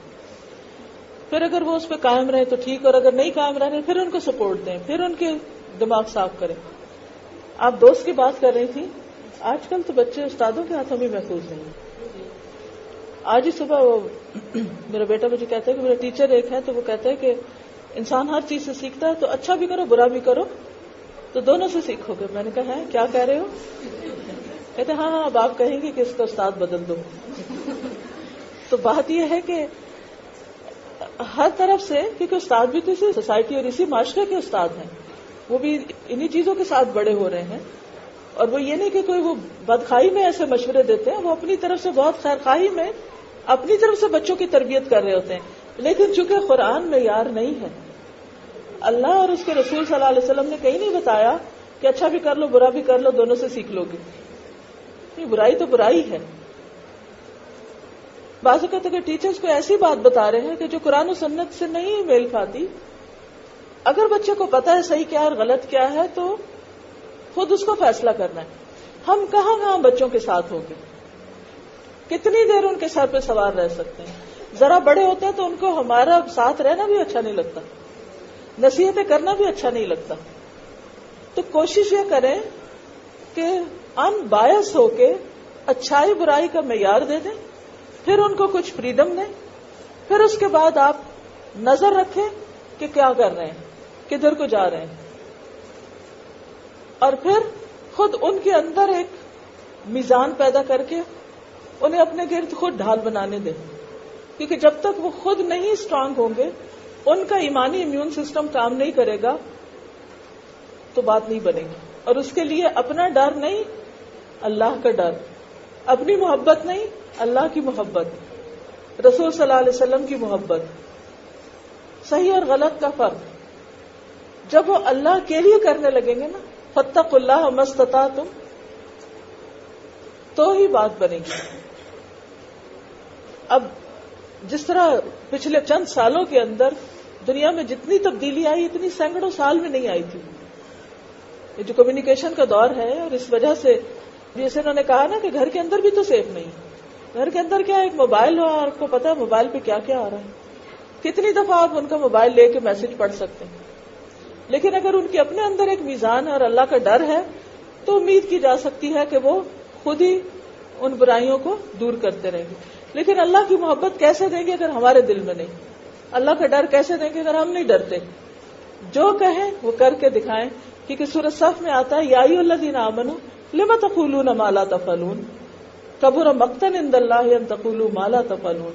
پھر اگر وہ اس پہ قائم رہے تو ٹھیک، اور اگر نہیں قائم رہے پھر ان کو سپورٹ دیں، پھر ان کے دماغ صاف کریں۔ آپ دوست کی بات کر رہی تھی آج کل تو بچے استادوں کے ہاتھوں بھی محفوظ نہیں ہیں۔ آج ہی صبح وہ میرا بیٹا مجھے کہتا ہے کہ میرا ٹیچر ایک ہے تو وہ کہتا ہے کہ انسان ہر چیز سے سیکھتا ہے تو اچھا بھی کرو، برا بھی کرو، تو دونوں سے سیکھو گے۔ میں نے کہا ہے کیا کہہ رہے ہو؟ کہتے ہاں ہاں اب آپ کہیں گے کہ اس کا استاد بدل دو۔ تو بات یہ ہے کہ ہر طرف سے، کیونکہ استاد بھی تو اسی سوسائٹی اور اسی معاشرے کے استاد ہیں، وہ بھی انہی چیزوں کے ساتھ بڑے ہو رہے ہیں۔ اور وہ یہ نہیں کہ کوئی وہ بدخائی میں ایسے مشورے دیتے ہیں، وہ اپنی طرف سے بہت خیر خواہی میں اپنی طرف سے بچوں کی تربیت کر رہے ہوتے ہیں۔ لیکن چونکہ قرآن میں یار نہیں ہے، اللہ اور اس کے رسول صلی اللہ علیہ وسلم نے کہیں نہیں بتایا کہ اچھا بھی کر لو، برا بھی کر لو، دونوں سے سیکھ لو گے۔ برائی تو برائی ہے۔ بعض اوقات اگر ٹیچرس کو ایسی بات بتا رہے ہیں کہ جو قرآن و سنت سے نہیں میل کھاتی، اگر بچے کو پتا ہے صحیح کیا اور غلط کیا ہے، تو خود اس کو فیصلہ کرنا ہے۔ ہم کہاں کہاں بچوں کے ساتھ ہوں گے کتنی دیر ان کے سر پہ سوار رہ سکتے ہیں؟ ذرا بڑے ہوتے ہیں تو ان کو ہمارا ساتھ رہنا بھی اچھا نہیں لگتا۔ نصیحتیں کرنا بھی اچھا نہیں لگتا۔ تو کوشش یہ کریں کہ ان بایس ہو کے اچھائی برائی کا معیار دے دیں، پھر ان کو کچھ فریڈم دیں۔ پھر اس کے بعد آپ نظر رکھیں کہ کیا کر رہے ہیں، کدھر کو جا رہے ہیں۔ اور پھر خود ان کے اندر ایک میزان پیدا کر کے انہیں اپنے گرد خود ڈھال بنانے دیں۔ کیونکہ جب تک وہ خود نہیں اسٹرانگ ہوں گے، ان کا ایمانی امیون سسٹم کام نہیں کرے گا، تو بات نہیں بنے گی۔ اور اس کے لیے اپنا ڈر نہیں، اللہ کا ڈر۔ اپنی محبت نہیں، اللہ کی محبت۔ رسول صلی اللہ علیہ وسلم کی محبت۔ صحیح اور غلط کا فرق۔ جب وہ اللہ کے لیے کرنے لگیں گے نا فتق اللہ مستتا تم تو ہی بات بنے گی۔ اب جس طرح پچھلے چند سالوں کے اندر دنیا میں جتنی تبدیلی آئی، اتنی سینکڑوں سال میں نہیں آئی تھی۔ یہ جو کمیونیکیشن کا دور ہے، اور اس وجہ سے جیسے انہوں نے کہا نا کہ گھر کے اندر بھی تو سیف نہیں۔ گھر کے اندر کیا ایک موبائل ہو اور آپ کو پتا ہے موبائل پہ کیا کیا آ رہا ہے۔ کتنی دفعہ آپ ان کا موبائل لے کے میسج پڑھ سکتے ہیں۔ لیکن اگر ان کے اپنے اندر ایک میزان ہے اور اللہ کا ڈر ہے، تو امید کی جا سکتی ہے کہ وہ خود ہی ان برائیوں کو دور کرتے رہیں گے۔ لیکن اللہ کی محبت کیسے دیں گے اگر ہمارے دل میں نہیں؟ اللہ کا ڈر کیسے دیں گے اگر ہم نہیں ڈرتے؟ جو کہیں وہ کر کے دکھائیں، کیونکہ سورج صف میں آتا ہے، یا اللہ دین امن لما تقولون مالا تفلون قبر مقتن اند اللہ تقول مالا تفلون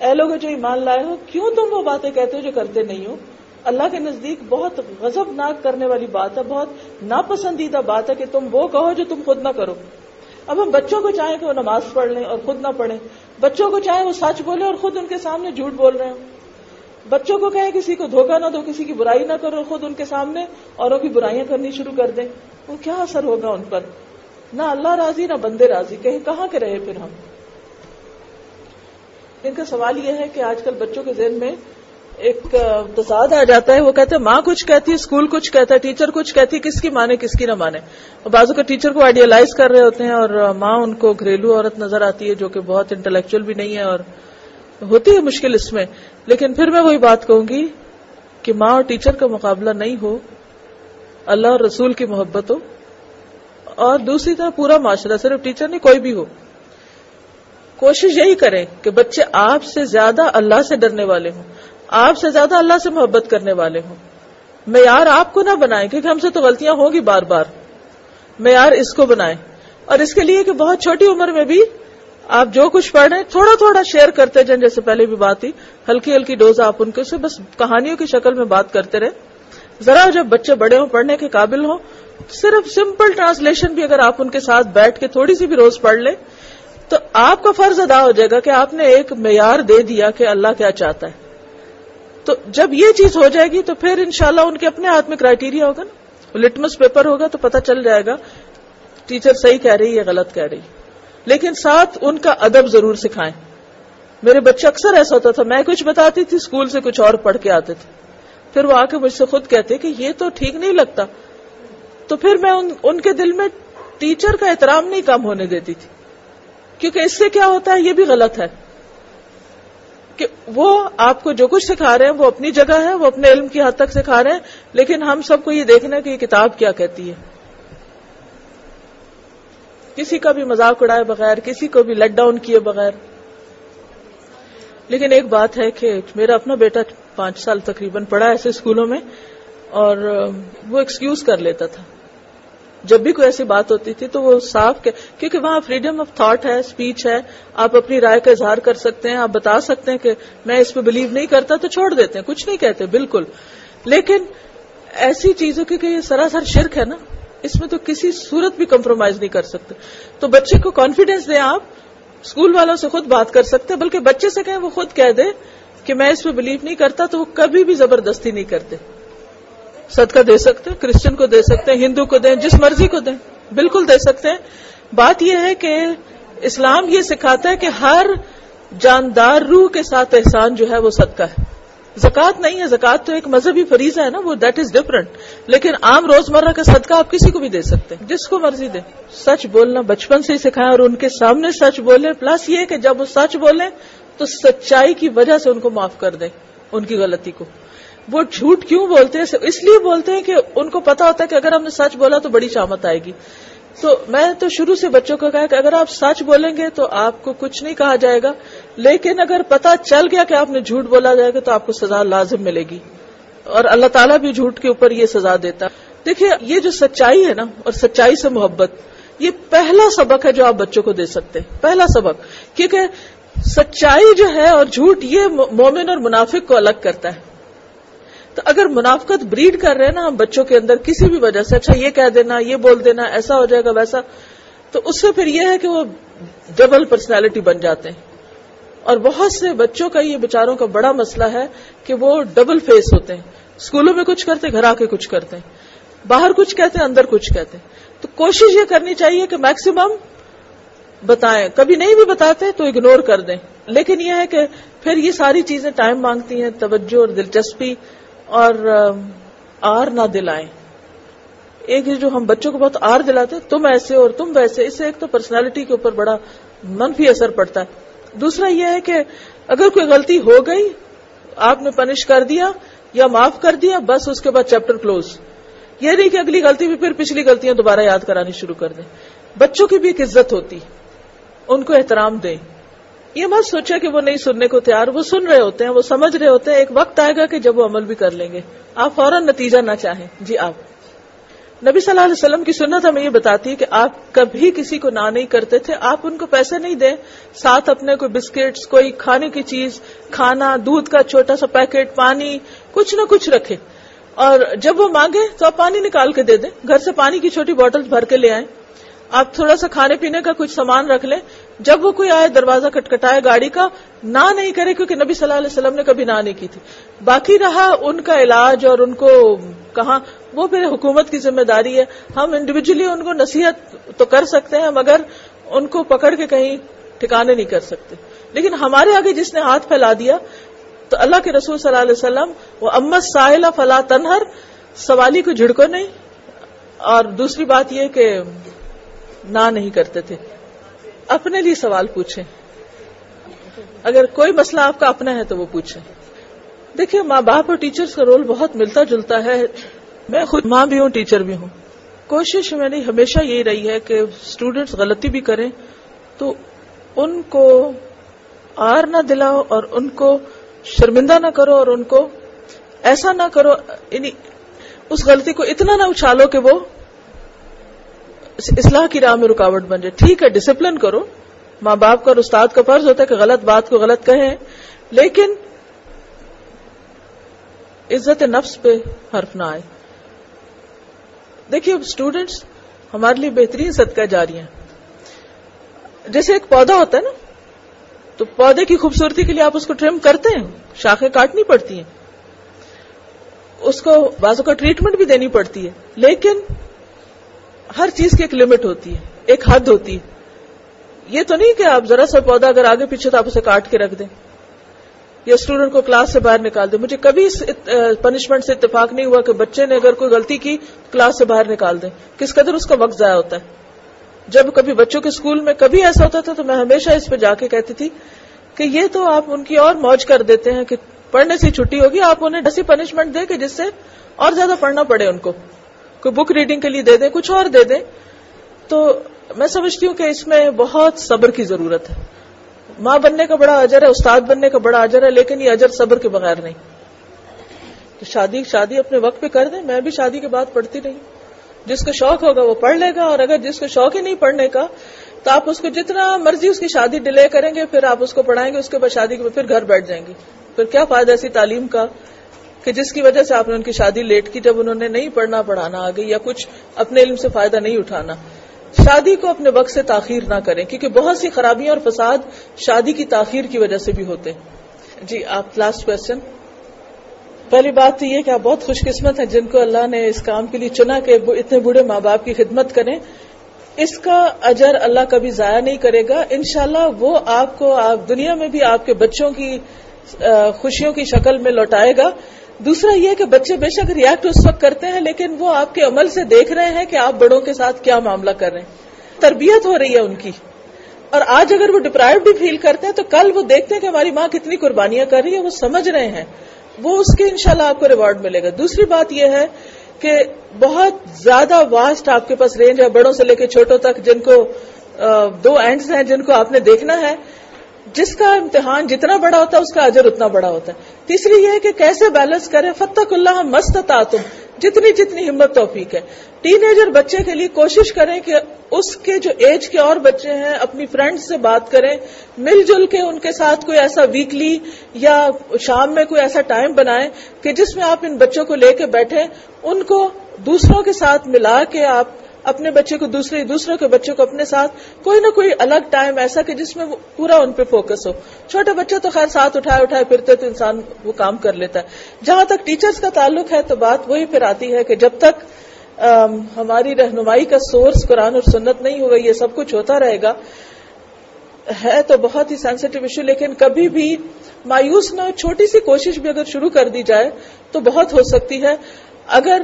اے لوگ جو ایمان لائے ہو، کیوں تم وہ باتیں کہتے ہو جو کرتے نہیں ہو؟ اللہ کے نزدیک بہت غضب ناک کرنے والی بات ہے، بہت ناپسندیدہ بات ہے کہ تم وہ کہو جو تم خود نہ کرو۔ اب ہم بچوں کو چاہیں کہ وہ نماز پڑھ لیں اور خود نہ پڑھیں۔ بچوں کو چاہیں وہ سچ بولے اور خود ان کے سامنے جھوٹ بول رہے ہوں۔ بچوں کو کہیں کسی کو دھوکہ نہ دو، کسی کی برائی نہ کرو، خود ان کے سامنے اوروں کی برائیاں کرنی شروع کر دیں۔ وہ کیا اثر ہوگا ان پر؟ نہ اللہ راضی، نہ بندے راضی۔ کہیں کہاں کے رہے پھر ہم؟ ان کا سوال یہ ہے کہ آج کل بچوں کے ذہن میں ایک تصاد آ جاتا ہے، وہ کہتے ہیں ماں کچھ کہتی ہے، اسکول کچھ کہتا ہے، ٹیچر کچھ کہتی ہے، کس کی مانے کس کی نہ مانے بازو کا ٹیچر کو آئیڈیالائز کر رہے ہوتے ہیں اور ماں ان کو گھریلو عورت نظر آتی ہے جو کہ بہت انٹلیکچل بھی نہیں ہے اور ہوتی ہے مشکل اس میں۔ لیکن پھر میں وہی بات کہوں گی کہ ماں اور ٹیچر کا مقابلہ نہیں ہو، اللہ اور رسول کی محبت ہو۔ اور دوسری طرح پورا معاشرہ، صرف ٹیچر نہیں، کوئی بھی ہو۔ کوشش یہی کریں کہ بچے آپ سے زیادہ اللہ سے ڈرنے والے ہوں۔ آپ سے زیادہ اللہ سے محبت کرنے والے ہوں۔ معیار آپ کو نہ بنائیں، کیونکہ ہم سے تو غلطیاں ہوگی بار بار۔ معیار اس کو بنائیں۔ اور اس کے لیے کہ بہت چھوٹی عمر میں بھی آپ جو کچھ پڑھ رہے ہیں تھوڑا تھوڑا شیئر کرتے جائیں، جیسے پہلے بھی بات تھی۔ ہلکی ہلکی ڈوز آپ ان کے سے بس کہانیوں کی شکل میں بات کرتے رہے ذرا جب بچے بڑے ہوں، پڑھنے کے قابل ہوں، صرف سمپل ٹرانسلیشن بھی اگر آپ ان کے ساتھ بیٹھ کے تھوڑی سی بھی روز پڑھ لیں، تو آپ کا فرض ادا ہو جائے گا کہ آپ نے ایک معیار دے دیا کہ اللہ کیا چاہتا ہے۔ تو جب یہ چیز ہو جائے گی تو پھر انشاءاللہ ان کے اپنے ہاتھ میں کرائٹیریا ہوگا نا؟ لٹمس پیپر ہوگا تو پتہ چل جائے گا۔ ٹیچر صحیح کہہ رہی ہے غلط کہہ رہی لیکن ساتھ ان کا ادب ضرور سکھائیں۔ میرے بچے اکثر ایسا ہوتا تھا، میں کچھ بتاتی تھی اسکول سے کچھ اور پڑھ کے آتے تھے۔ پھر وہ آ کے مجھ سے خود کہتے کہ یہ تو ٹھیک نہیں لگتا۔ تو پھر میں ان کے دل میں ٹیچر کا احترام نہیں کم ہونے دیتی تھی۔ کیونکہ اس سے کیا ہوتا ہے، یہ بھی غلط ہے۔ کہ وہ آپ کو جو کچھ سکھا رہے ہیں، وہ اپنی جگہ ہے، وہ اپنے علم کی حد تک سکھا رہے ہیں، لیکن ہم سب کو یہ دیکھنا ہے کہ یہ کتاب کیا کہتی ہے۔ کسی کا بھی مذاق اڑائے بغیر، کسی کو بھی لیٹ ڈاؤن کیے بغیر۔ لیکن ایک بات ہے کہ میرا اپنا بیٹا پانچ سال تقریباً پڑھا ایسے اسکولوں میں، اور وہ ایکسکیوز کر لیتا تھا۔ جب بھی کوئی ایسی بات ہوتی تھی تو وہ صاف کہ کیونکہ وہاں فریڈم آف تھاٹ ہے اسپیچ ہے۔ آپ اپنی رائے کا اظہار کر سکتے ہیں، آپ بتا سکتے ہیں کہ میں اس پہ بلیو نہیں کرتا تو چھوڑ دیتے ہیں، کچھ نہیں کہتے، بالکل۔ لیکن ایسی چیزوں کی کہ یہ سراسر شرک ہے نا، اس میں تو کسی صورت بھی کمپرومائز نہیں کر سکتے۔ تو بچے کو کانفیڈینس دیں آپ اسکول والوں سے خود بات کر سکتے بلکہ بچے سے کہیں وہ خود کہہ دے کہ میں اس پہ بلیو نہیں کرتا تو وہ کبھی بھی زبردستی نہیں کرتے۔ صدقہ دے سکتے ہیں، کرسچن کو دے سکتے ہیں، ہندو کو دیں، جس مرضی کو دیں، بالکل دے سکتے ہیں۔ بات یہ ہے کہ اسلام یہ سکھاتا ہے کہ ہر جاندار روح کے ساتھ احسان جو ہے وہ صدقہ ہے۔ زکوٰۃ نہیں ہے، زکوٰۃ تو ایک مذہبی فریضہ ہے نا، وہ دیٹ از ڈفرنٹ لیکن عام روزمرہ کا صدقہ آپ کسی کو بھی دے سکتے ہیں، جس کو مرضی دیں۔ سچ بولنا بچپن سے ہی سکھائیں اور ان کے سامنے سچ بولیں۔ پلس یہ کہ جب وہ سچ بولیں تو سچائی کی وجہ سے ان کو معاف کر دیں، ان کی غلطی کو۔ وہ جھوٹ کیوں بولتے ہیں؟ اس لیے بولتے ہیں کہ ان کو پتا ہوتا ہے کہ اگر ہم نے سچ بولا تو بڑی شامت آئے گی۔ تو میں تو شروع سے بچوں کو کہا کہ اگر آپ سچ بولیں گے تو آپ کو کچھ نہیں کہا جائے گا، لیکن اگر پتا چل گیا کہ آپ نے جھوٹ بولا جائے گا تو آپ کو سزا لازم ملے گی۔ اور اللہ تعالیٰ بھی جھوٹ کے اوپر یہ سزا دیتا دیکھیے، یہ جو سچائی ہے نا، اور سچائی سے محبت، یہ پہلا سبق ہے جو آپ بچوں کو دے سکتے ہیں۔ پہلا سبق، کیونکہ سچائی جو ہے اور جھوٹ، یہ مومن اور منافق کو الگ کرتا ہے۔ تو اگر منافقت بریڈ کر رہے ہیں نا ہم بچوں کے اندر کسی بھی وجہ سے اچھا یہ کہہ دینا، یہ بول دینا، ایسا ہو جائے گا، ویسا، تو اس سے پھر یہ ہے کہ وہ ڈبل پرسنالٹی بن جاتے ہیں۔ اور بہت سے بچوں کا یہ بچاروں کا بڑا مسئلہ ہے کہ وہ ڈبل فیس ہوتے ہیں۔ اسکولوں میں کچھ کرتے، گھر آ کے کچھ کرتے ہیں۔ باہر کچھ کہتے ہیں اندر کچھ کہتے ہیں۔ تو کوشش یہ کرنی چاہیے کہ میکسیمم بتائیں۔ کبھی نہیں بھی بتاتے تو اگنور کر دیں۔ لیکن یہ ہے کہ پھر یہ ساری چیزیں ٹائم مانگتی ہیں، توجہ اور دلچسپی۔ اور آر نہ دلائیں۔ ایک جو ہم بچوں کو بہت آر دلاتے تم ایسے اور تم ویسے، اس سے ایک تو پرسنالٹی کے اوپر بڑا منفی اثر پڑتا ہے۔ دوسرا یہ ہے کہ اگر کوئی غلطی ہو گئی، آپ نے پنش کر دیا یا معاف کر دیا، بس اس کے بعد چیپٹر کلوز یہ نہیں کہ اگلی غلطی بھی پھر پچھلی غلطیاں دوبارہ یاد کرانی شروع کر دیں۔ بچوں کی بھی ایک عزت ہوتی، ان کو احترام دیں۔ یہ مت سوچا کہ وہ نہیں سننے کو تیار، وہ سن رہے ہوتے ہیں، وہ سمجھ رہے ہوتے ہیں، ایک وقت آئے گا کہ جب وہ عمل بھی کر لیں گے۔ آپ فوراً نتیجہ نہ چاہیں۔ جی آپ۔ نبی صلی اللہ علیہ وسلم کی سنت ہمیں یہ بتاتی ہے کہ آپ کبھی کسی کو نہ نہیں کرتے تھے، آپ ان کو پیسے نہیں دیں۔ ساتھ اپنے کوئی بسکٹس، کوئی کھانے کی چیز، کھانا، دودھ کا چھوٹا سا پیکٹ، پانی، کچھ نہ کچھ رکھے۔ اور جب وہ مانگے تو آپ پانی نکال کے دے دیں۔ گھر سے پانی کی چھوٹی بوٹل بھر کے لے آئیں۔ آپ تھوڑا سا کھانے پینے کا کچھ سامان رکھ لیں۔ جب وہ کوئی آئے دروازہ کٹکھٹائے گاڑی کا نہ نہیں کرے کیونکہ نبی صلی اللہ علیہ وسلم نے کبھی نہ نہیں کی تھی۔ باقی رہا ان کا علاج اور ان کو کہاں، وہ پھر حکومت کی ذمہ داری ہے۔ ہم انڈیویجلی ان کو نصیحت تو کر سکتے ہیں، مگر ان کو پکڑ کے کہیں ٹھکانے نہیں کر سکتے۔ لیکن ہمارے آگے جس نے ہاتھ پھیلا دیا، تو اللہ کے رسول صلی اللہ علیہ وسلم، وہ امت ساحل فلا تنہر، سوالی کو جھڑکو نہیں۔ اور دوسری بات یہ کہ نہ نہیں کرتے تھے۔ اپنے لیے سوال پوچھیں۔ اگر کوئی مسئلہ آپ کا اپنا ہے تو وہ پوچھیں۔ دیکھیے، ماں باپ اور ٹیچرز کا رول بہت ملتا جلتا ہے۔ میں خود ماں بھی ہوں، ٹیچر بھی ہوں۔ کوشش میں نے ہمیشہ یہی رہی ہے کہ اسٹوڈینٹس غلطی بھی کریں۔ تو ان کو آر نہ دلاؤ اور ان کو شرمندہ نہ کرو اور ان کو ایسا نہ کرو یعنی اس غلطی کو اتنا نہ اچھالو کہ وہ اصلاح کی راہ میں رکاوٹ بن جائے۔ ٹھیک ہے ڈسپلن کرو۔ ماں باپ کا اور استاد کا فرض ہوتا ہے کہ غلط بات کو غلط کہیں لیکن عزت نفس پہ حرف نہ آئے۔ دیکھیے اسٹوڈینٹس ہمارے لیے بہترین صدقہ جاری ہیں۔ جیسے ایک پودا ہوتا ہے نا، تو پودے کی خوبصورتی کے لیے آپ اس کو ٹرم کرتے ہیں۔ شاخیں کاٹنی پڑتی ہیں۔ اس کو بازو کا ٹریٹمنٹ بھی دینی پڑتی ہے۔ لیکن ہر چیز کی ایک لمٹ ہوتی ہے، ایک حد ہوتی ہے۔ یہ تو نہیں کہ آپ ذرا سا پودا اگر آگے پیچھے تو آپ اسے کاٹ کے رکھ دیں یا اسٹوڈنٹ کو کلاس سے باہر نکال دیں۔ مجھے کبھی اس پنشمنٹ سے اتفاق نہیں ہوا کہ بچے نے اگر کوئی غلطی کی کلاس سے باہر نکال دیں۔ کس قدر اس کا وقت ضائع ہوتا ہے۔ جب کبھی بچوں کے اسکول میں کبھی ایسا ہوتا تھا تو میں ہمیشہ اس پہ جا کے کہتی تھی کہ یہ تو آپ ان کی اور موج کر دیتے ہیں کہ پڑھنے سے چھٹی ہوگی، آپ انہیں ایسی پنشمنٹ دیں کہ جس سے اور زیادہ پڑھنا پڑے ان کو۔ کوئی بک ریڈنگ کے لیے دے دیں، کچھ اور دے دیں۔ تو میں سمجھتی ہوں کہ اس میں بہت صبر کی ضرورت ہے۔ ماں بننے کا بڑا اجر ہے، استاد بننے کا بڑا اجر ہے، لیکن یہ اجر صبر کے بغیر نہیں۔ تو شادی شادی اپنے وقت پہ کر دیں، میں بھی شادی کے بعد پڑھتی نہیں۔ جس کو شوق ہوگا وہ پڑھ لے گا، اور اگر جس کو شوق ہی نہیں پڑھنے کا، تو آپ اس کو جتنا مرضی اس کی شادی ڈیلے کریں گے، پھر آپ اس کو پڑھائیں گے، اس کے بعد شادی کے بعد پھر گھر بیٹھ جائیں گے۔ پھر کیا فائدہ ایسی تعلیم کا؟ کہ جس کی وجہ سے آپ نے ان کی شادی لیٹ کی جب انہوں نے نہیں پڑھنا، پڑھانا آگے یا کچھ اپنے علم سے فائدہ نہیں اٹھانا۔ شادی کو اپنے وقت سے تاخیر نہ کریں، کیونکہ بہت سی خرابیاں اور فساد شادی کی تاخیر کی وجہ سے بھی ہوتے جی آپ لاسٹ کوشچن پہلی بات تو یہ کہ آپ بہت خوش قسمت ہیں جن کو اللہ نے اس کام کے لیے چنا کہ اتنے بوڑھے ماں باپ کی خدمت کریں۔ اس کا اجر اللہ کبھی ضائع نہیں کرے گا۔ انشاءاللہ وہ آپ کو، آپ دنیا میں بھی آپ کے بچوں کی خوشیوں کی شکل میں لوٹائے گا۔ دوسرا یہ کہ بچے بے شک ریئیکٹ اس وقت کرتے ہیں، لیکن وہ آپ کے عمل سے دیکھ رہے ہیں کہ آپ بڑوں کے ساتھ کیا معاملہ کر رہے ہیں۔ تربیت ہو رہی ہے ان کی۔ اور آج اگر وہ ڈپرائڈ بھی فیل کرتے ہیں تو کل وہ دیکھتے ہیں کہ ہماری ماں کتنی قربانیاں کر رہی ہے، وہ سمجھ رہے ہیں۔ وہ اس کے انشاءاللہ شاء آپ کو ریوارڈ ملے گا۔ دوسری بات یہ ہے کہ بہت زیادہ واسٹ آپ کے پاس رینج ہے، بڑوں سے لے کے چھوٹوں تک، جن کو دو اینڈز ہیں جن کو آپ نے دیکھنا ہے۔ جس کا امتحان جتنا بڑا ہوتا ہے، اس کا اجر اتنا بڑا ہوتا ہے۔ تیسری یہ ہے کہ کیسے بیلنس کریں؟ فتق اللہ مست تم جتنی جتنی ہمت توفیق ہے۔ ٹین ایجر بچے کے لیے کوشش کریں کہ اس کے جو ایج کے اور بچے ہیں، اپنی فرینڈ سے بات کریں۔ مل جل کے ان کے ساتھ کوئی ایسا ویکلی یا شام میں کوئی ایسا ٹائم بنائیں کہ جس میں آپ ان بچوں کو لے کے بیٹھیں۔ ان کو دوسروں کے ساتھ ملا کے آپ اپنے بچے کو دوسرے دوسروں کے بچے کو اپنے ساتھ کوئی نہ کوئی الگ ٹائم ایسا کہ جس میں پورا ان پہ فوکس ہو۔ چھوٹے بچے تو خیر ساتھ اٹھائے اٹھائے پھرتے تو انسان وہ کام کر لیتا ہے۔ جہاں تک ٹیچرز کا تعلق ہے تو بات وہی پھر آتی ہے کہ جب تک ہماری رہنمائی کا سورس قرآن اور سنت نہیں ہوگا، یہ سب کچھ ہوتا رہے گا۔ ہے تو بہت ہی سینسٹیو ایشو لیکن کبھی بھی مایوس نہ چھوٹی سی کوشش بھی اگر شروع کر دی جائے تو بہت ہو سکتی ہے۔ اگر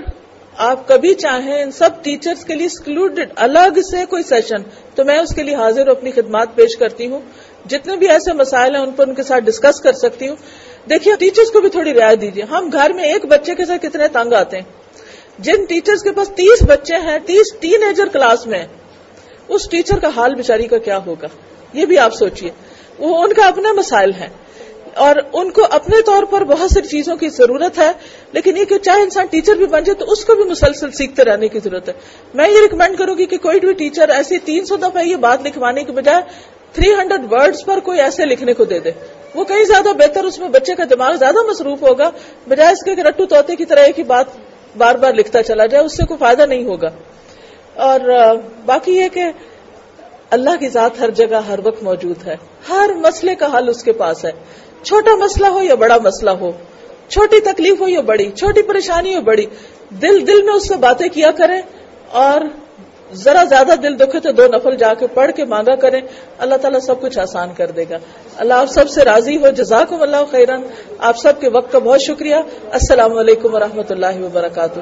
آپ کبھی چاہیں ان سب ٹیچرز کے لیے اسکلوڈیڈ الگ سے کوئی سیشن تو میں اس کے لیے حاضر اپنی خدمات پیش کرتی ہوں۔ جتنے بھی ایسے مسائل ہیں ان پر ان کے ساتھ ڈسکس کر سکتی ہوں۔ دیکھیے ٹیچرز کو بھی تھوڑی رعایت دیجیے۔ ہم گھر میں ایک بچے کے ساتھ کتنے تنگ آتے ہیں۔ جن ٹیچرز کے پاس تیس بچے ہیں، تیس ٹین ایجر کلاس میں اس ٹیچر کا حال بچاری کا کیا ہوگا؟ یہ بھی آپ سوچیے وہ ان کا اپنے مسائل ہیں۔ اور ان کو اپنے طور پر بہت سی چیزوں کی ضرورت ہے، لیکن یہ کہ چاہے انسان ٹیچر بھی بن جائے تو اس کو بھی مسلسل سیکھتے رہنے کی ضرورت ہے۔ میں یہ ریکمینڈ کروں گی کہ کوئی بھی ٹیچر ایسی تین سو دفعہ یہ بات لکھوانے کے بجائے تھری ہنڈریڈ ورڈز پر کوئی ایسے لکھنے کو دے دے۔ وہ کہیں زیادہ بہتر اس میں بچے کا دماغ زیادہ مصروف ہوگا، بجائے اس کے کہ رٹو توتے کی طرح ایک ہی بات بار بار لکھتا چلا جائے، اس سے کوئی فائدہ نہیں ہوگا۔ اور باقی یہ کہ اللہ کی ذات ہر جگہ ہر وقت موجود ہے، ہر مسئلے کا حل اس کے پاس ہے۔ چھوٹا مسئلہ ہو یا بڑا مسئلہ ہو، چھوٹی تکلیف ہو یا بڑی، چھوٹی پریشانی ہو بڑی، دل دل میں اس سے باتیں کیا کریں اور ذرا زیادہ دل دکھے تو دو نفل جا کے پڑھ کے مانگا کریں۔ اللہ تعالیٰ سب کچھ آسان کر دے گا۔ اللہ آپ سب سے راضی ہو۔ جزاکم اللہ خیرن آپ سب کے وقت کا بہت شکریہ۔ السلام علیکم و اللہ وبرکاتہ۔